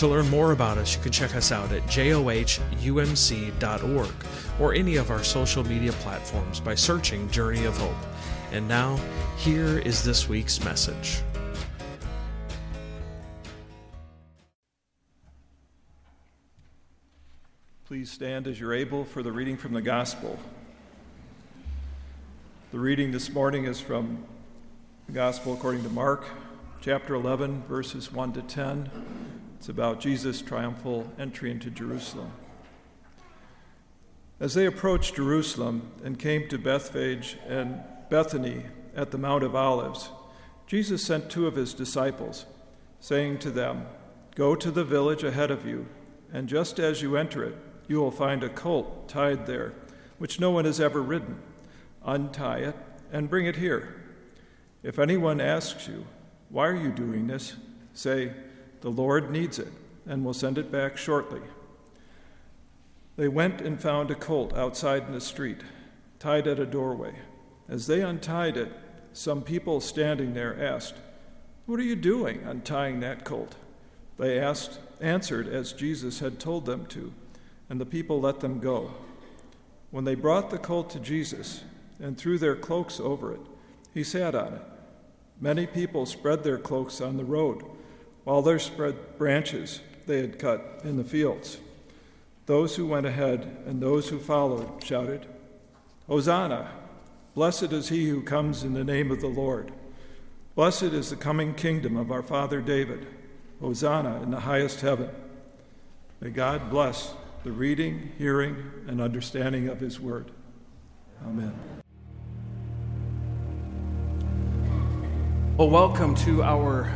To learn more about us, you can check us out at johumc.org or any of our social media platforms by searching Journey of Hope. And now, here is this week's message. Please stand as you're able for the reading from the Gospel. The reading this morning is from the Gospel according to Mark, chapter 11, verses 1 to 10. It's about Jesus' triumphal entry into Jerusalem. As they approached Jerusalem and came to Bethphage and Bethany at the Mount of Olives, Jesus sent two of his disciples, saying to them, Go to the village ahead of you, and just as you enter it, you will find a colt tied there, which no one has ever ridden. Untie it and bring it here. If anyone asks you, Why are you doing this? say, the Lord needs it and will send it back shortly. They went and found a colt outside in the street, tied at a doorway. As they untied it, some people standing there asked, What are you doing untying that colt? They asked, answered as Jesus had told them to, and the people let them go. When they brought the colt to Jesus and threw their cloaks over it, he sat on it. Many people spread their cloaks on the road while they spread branches they had cut in the fields. Those who went ahead and those who followed shouted, Hosanna! Blessed is he who comes in the name of the Lord. Blessed is the coming kingdom of our father David. Hosanna in the highest heaven. May God bless the reading, hearing, and understanding of his word. Amen. Well, welcome to our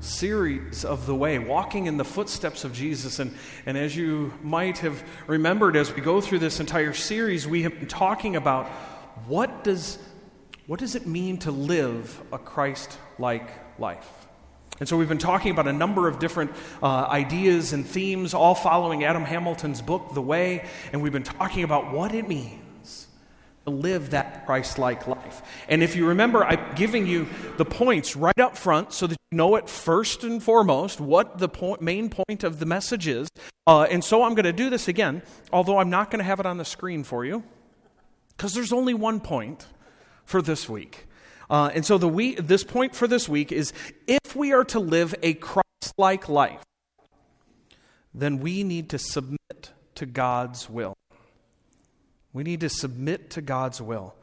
series of the way, walking in the footsteps of Jesus. And, and as you might have remembered, as we go through this entire series, we have been talking about what does, what does it mean to live a Christ like life? And so we've been talking about a number of different uh, ideas and themes, all following Adam Hamilton's book, The Way, and we've been talking about what it means to live that Christ like life. And if you remember, I'm giving you the points right up front so that you know it first and foremost what the point, main point of the message is. Uh, and so I'm going to do this again, although I'm not going to have it on the screen for you because there's only one point for this week. Uh, and so the we, this point for this week is if we are to live a Christ like life, then we need to submit to God's will. We need to submit to God's will.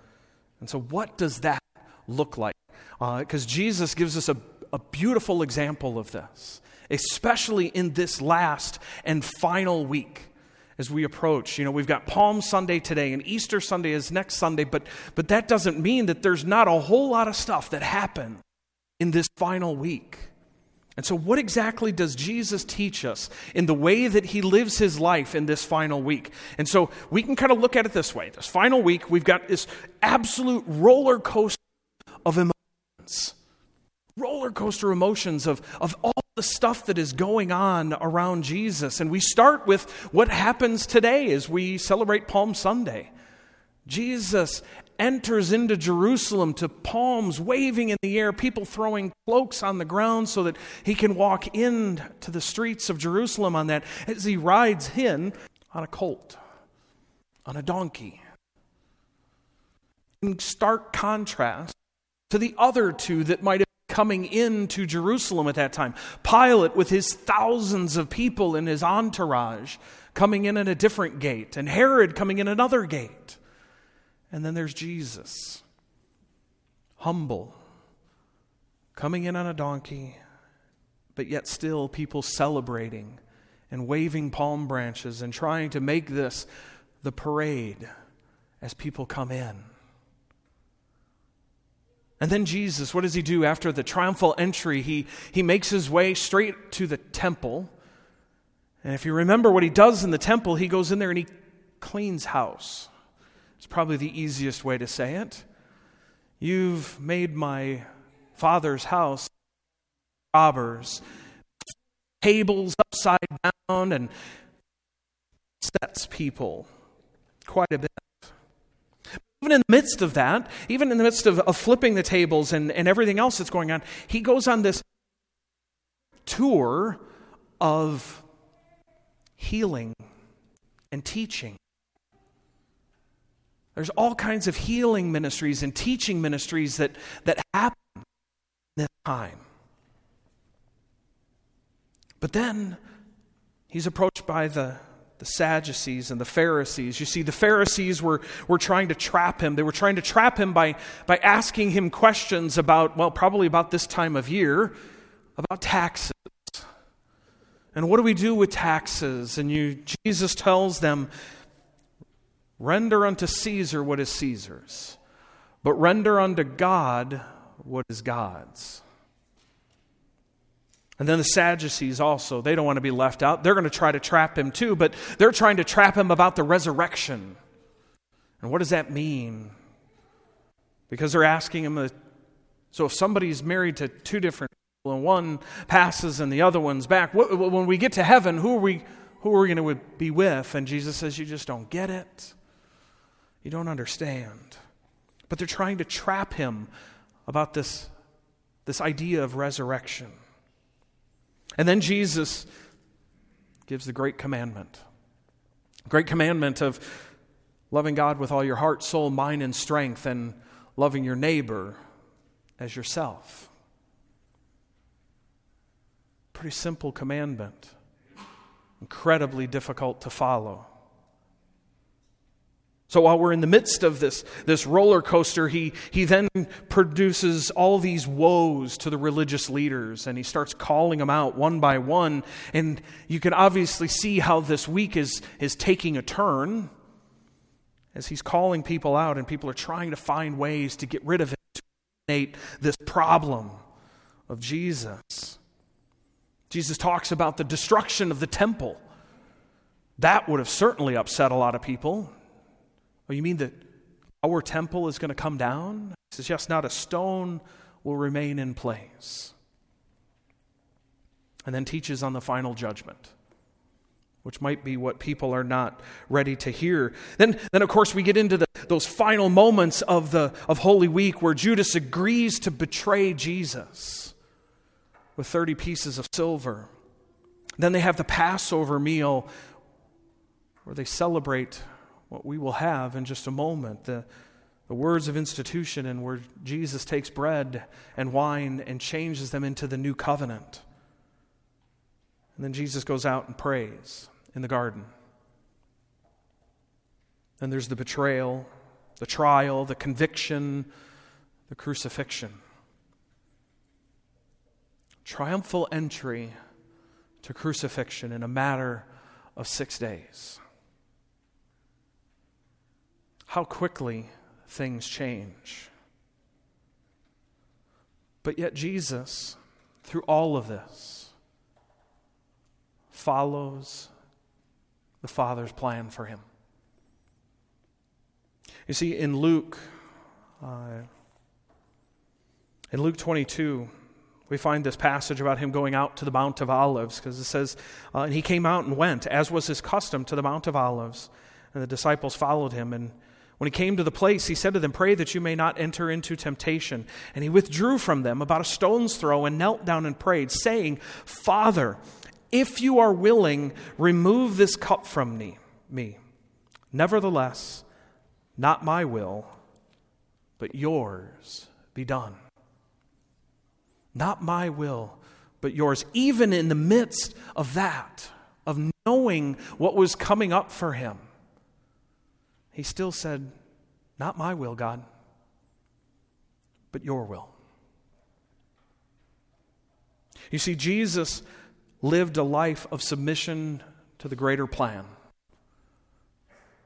And so, what does that look like? Because uh, Jesus gives us a, a beautiful example of this, especially in this last and final week as we approach. You know, we've got Palm Sunday today and Easter Sunday is next Sunday, but, but that doesn't mean that there's not a whole lot of stuff that happened in this final week. And so, what exactly does Jesus teach us in the way that he lives his life in this final week? And so, we can kind of look at it this way this final week, we've got this absolute roller coaster of emotions. Roller coaster emotions of, of all the stuff that is going on around Jesus. And we start with what happens today as we celebrate Palm Sunday. Jesus enters into Jerusalem to palms waving in the air, people throwing cloaks on the ground so that he can walk into the streets of Jerusalem on that as he rides in on a colt, on a donkey. In stark contrast to the other two that might have been coming into Jerusalem at that time. Pilate, with his thousands of people in his entourage, coming in at a different gate, and Herod coming in another gate. And then there's Jesus, humble, coming in on a donkey, but yet still people celebrating and waving palm branches and trying to make this the parade as people come in. And then Jesus, what does he do after the triumphal entry? He, he makes his way straight to the temple And if you remember what he does in the temple, he goes in there and he cleans house. It's probably the easiest way to say it. You've made my father's house robbers, tables upside down, and sets people quite a bit. Even in the midst of that, even in the midst of, of flipping the tables and, and everything else that's going on, he goes on this tour of healing and teaching. There's all kinds of healing ministries and teaching ministries that, that happen this time. But then he's approached by the, the Sadducees and the Pharisees. You see, the Pharisees were, were trying to trap him. They were trying to trap him by, by asking him questions about, well, probably about this time of year, about taxes. And what do we do with taxes? And you, Jesus tells them, render unto Caesar what is Caesar's, but render unto God what is God's. And then the Sadducees also, they don't want to be left out. They're going to try to trap him too, but they're trying to trap him about the resurrection. And what does that mean? Because they're asking him, so if somebody's married to two different people and one passes and the other one's back. When we get to heaven, who are we, who are we going to be with? And Jesus says, You just don't get it. You don't understand. But they're trying to trap him about this, this idea of resurrection. And then Jesus gives the great commandment. Great commandment of loving God with all your heart, soul, mind, and strength, and loving your neighbor as yourself. Pretty simple commandment, incredibly difficult to follow. So while we're in the midst of this, this roller coaster, he, he then produces all these woes to the religious leaders and he starts calling them out one by one. And you can obviously see how this week is, is taking a turn as he's calling people out and people are trying to find ways to get rid of it, to eliminate this problem of Jesus. Jesus talks about the destruction of the temple. That would have certainly upset a lot of people. Oh, you mean that our temple is going to come down? He says, Yes, not a stone will remain in place. And then teaches on the final judgment, which might be what people are not ready to hear. Then, then of course, we get into the, those final moments of, the, of Holy Week where Judas agrees to betray Jesus with 30 pieces of silver. Then they have the Passover meal where they celebrate what we will have in just a moment the, the words of institution, and where Jesus takes bread and wine and changes them into the new covenant. And then Jesus goes out and prays in the garden. Then there's the betrayal, the trial, the conviction, the crucifixion triumphal entry to crucifixion in a matter of six days. How quickly things change. But yet, Jesus, through all of this, follows the Father's plan for him. You see, in Luke, uh, in Luke 22, we find this passage about him going out to the Mount of Olives because it says, uh, And he came out and went, as was his custom, to the Mount of Olives. And the disciples followed him. And when he came to the place, he said to them, Pray that you may not enter into temptation. And he withdrew from them about a stone's throw and knelt down and prayed, saying, Father, if you are willing, remove this cup from me. me. Nevertheless, not my will, but yours be done. Not my will, but yours. Even in the midst of that, of knowing what was coming up for him, he still said, Not my will, God, but your will. You see, Jesus lived a life of submission to the greater plan,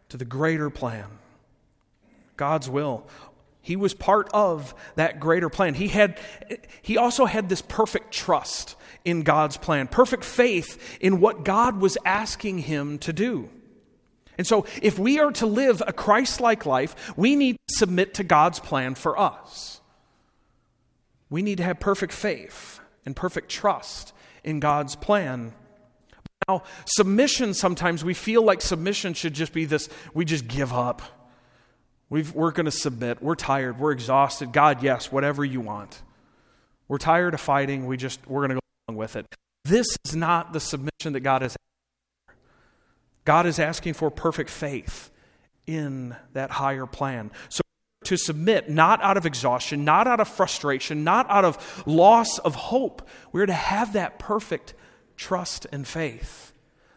to the greater plan, God's will. He was part of that greater plan. He, had, he also had this perfect trust in God's plan, perfect faith in what God was asking him to do. And so, if we are to live a Christ like life, we need to submit to God's plan for us. We need to have perfect faith and perfect trust in God's plan. Now, submission, sometimes we feel like submission should just be this we just give up. we are going to submit. We're tired. We're exhausted. God, yes, whatever you want. We're tired of fighting. We just, we're going to go along with it. This is not the submission that God is God is asking for perfect faith in that higher plan. So to submit, not out of exhaustion, not out of frustration, not out of loss of hope. We're to have that perfect trust and faith.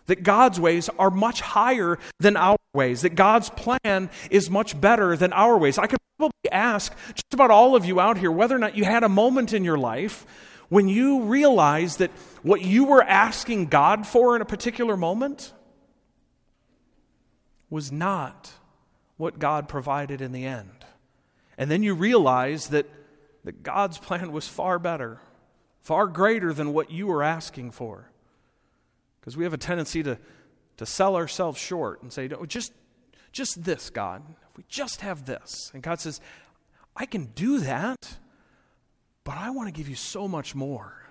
That God's ways are much higher than our ways, that God's plan is much better than our ways. I could probably ask just about all of you out here whether or not you had a moment in your life when you realized that what you were asking God for in a particular moment was not what God provided in the end. And then you realize that, that God's plan was far better, far greater than what you were asking for. Because we have a tendency to, to sell ourselves short and say, no, just, just this, God. If we just have this. And God says, I can do that, but I want to give you so much more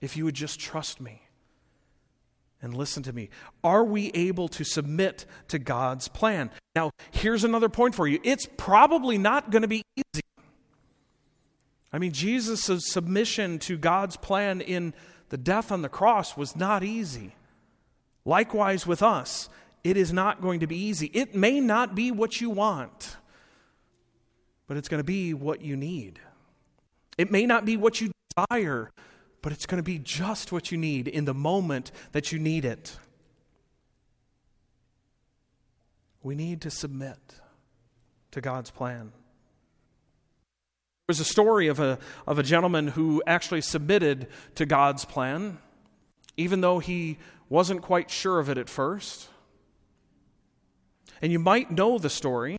if you would just trust me and listen to me. Are we able to submit to God's plan? Now, here's another point for you it's probably not going to be easy. I mean, Jesus' submission to God's plan in the death on the cross was not easy. Likewise, with us, it is not going to be easy. It may not be what you want, but it's going to be what you need. It may not be what you desire, but it's going to be just what you need in the moment that you need it. We need to submit to God's plan. There's a story of a, of a gentleman who actually submitted to God's plan, even though he wasn't quite sure of it at first. And you might know the story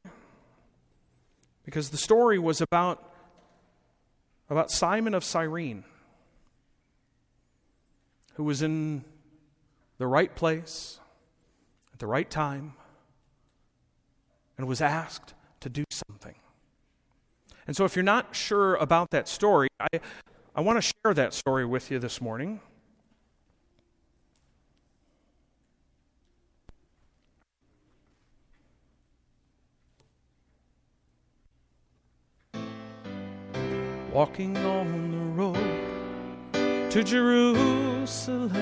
because the story was about, about Simon of Cyrene who was in the right place at the right time and was asked to do something. And so, if you're not sure about that story, I, I want to share that story with you this morning. Walking on the to Jerusalem.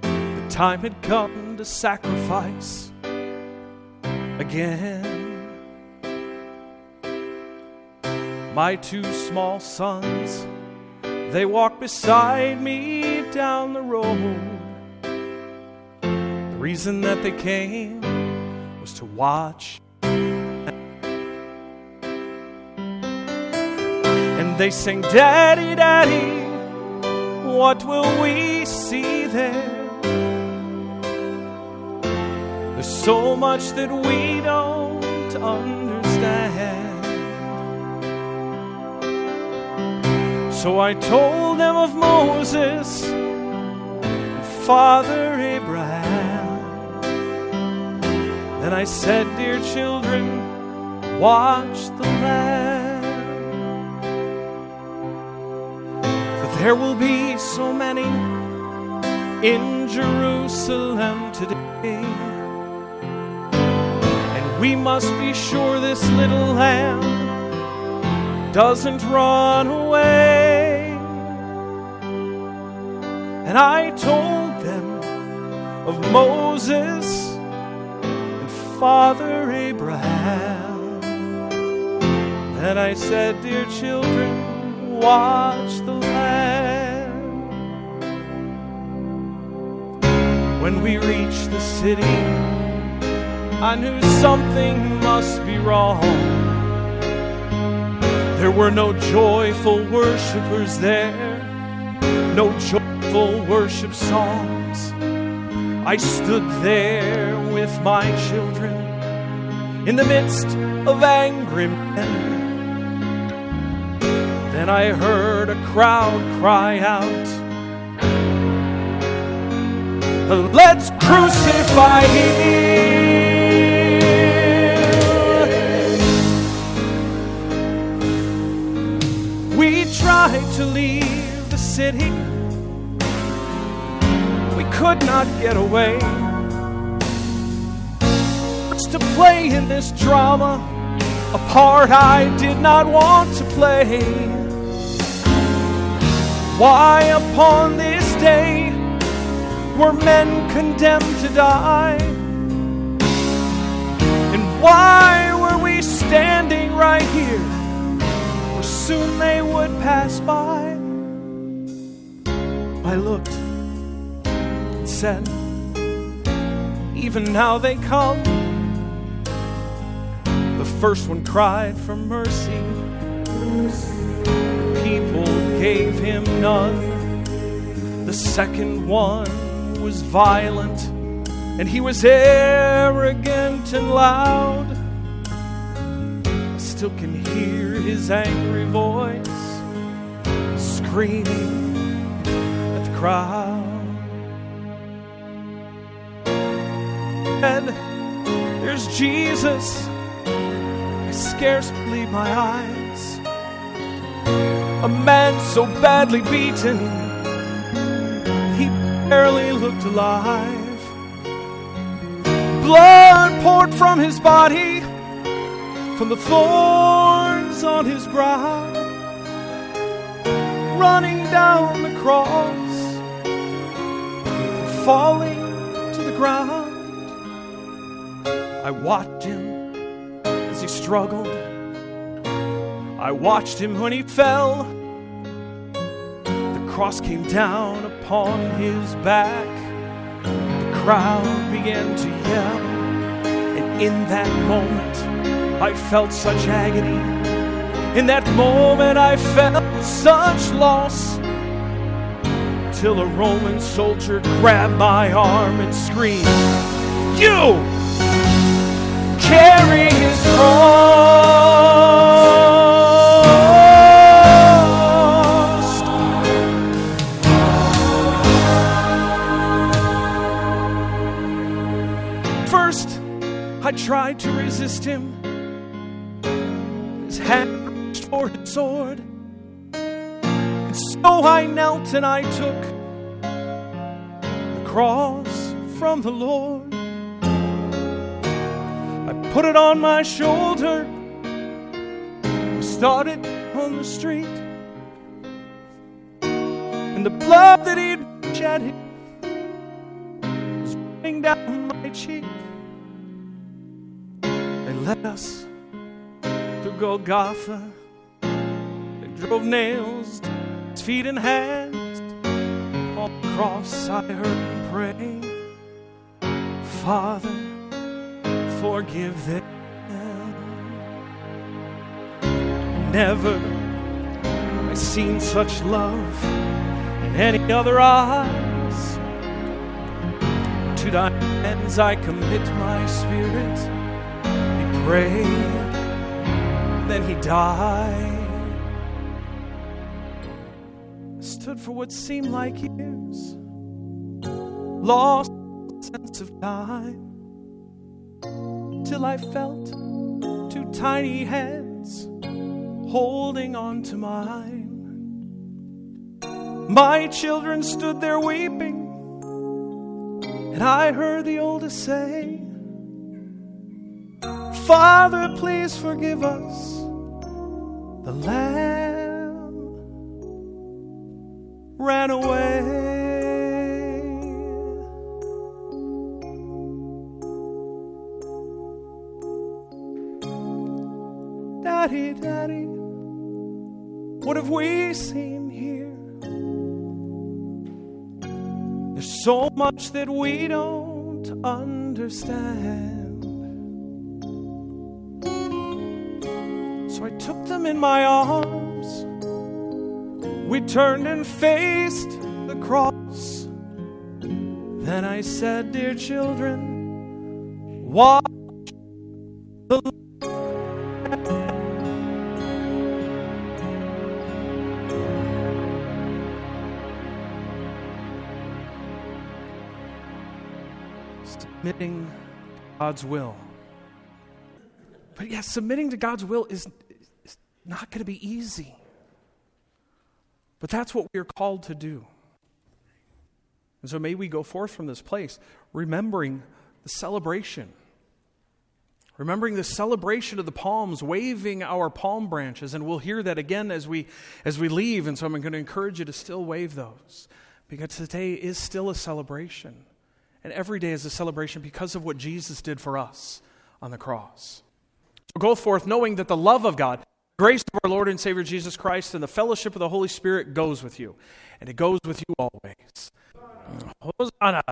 The time had come to sacrifice again. My two small sons, they walked beside me down the road. The reason that they came was to watch they sing, Daddy, Daddy, what will we see there? There's so much that we don't understand. So I told them of Moses and Father Abraham. Then I said, Dear children, watch the land. There will be so many in Jerusalem today. And we must be sure this little lamb doesn't run away. And I told them of Moses and Father Abraham. And I said, Dear children, watch the When we reached the city, I knew something must be wrong. There were no joyful worshipers there, no joyful worship songs. I stood there with my children, in the midst of angry men. Then I heard a crowd cry out, Let's crucify him. We tried to leave the city, we could not get away. To play in this drama, a part I did not want to play. Why upon this day were men condemned to die? And why were we standing right here where soon they would pass by? I looked and said, Even now they come. The first one cried for mercy. People gave him none. The second one was violent, and he was arrogant and loud. I still can hear his angry voice screaming at the crowd. And there's Jesus. I scarce believe my eyes. A man so badly beaten barely looked alive. Blood poured from his body, from the thorns on his brow, running down the cross, falling to the ground. I watched him as he struggled. I watched him when he fell The cross came down upon his back. The crowd began to yell, and in that moment, I felt such agony. In that moment, I felt such loss. Till a Roman soldier grabbed my arm and screamed, You! Carry his cross! I tried to resist him. His hand reached for his sword. And so I knelt and I took the cross from the Lord. I put it on my shoulder. Started on the street. And the blood that he'd shed was running down my cheek. Led us to Golgotha. They drove nails to his feet and hands. On the cross, I heard him pray, Father, forgive them. Never I seen such love in any other eyes. To thy hands I commit my spirit prayed, then he died. Stood for what seemed like years, lost sense of time, till I felt two tiny hands holding on to mine. My children stood there weeping, and I heard the oldest say, Father, please forgive us. The lamb ran away. Daddy, Daddy, what have we seen here? There's so much that we don't understand. I took them in my arms. We turned and faced the cross. Then I said, Dear children, watch the submitting God's will. But yes, yeah, submitting to God's will is not going to be easy. But that's what we are called to do. And so may we go forth from this place remembering the celebration. Remembering the celebration of the palms, waving our palm branches, and we'll hear that again as we as we leave. And so I'm going to encourage you to still wave those, because today is still a celebration, and every day is a celebration because of what Jesus did for us on the cross. So go forth knowing that the love of God, grace of our Lord and Savior Jesus Christ, and the fellowship of the Holy Spirit goes with you, and it goes with you always. Hosanna.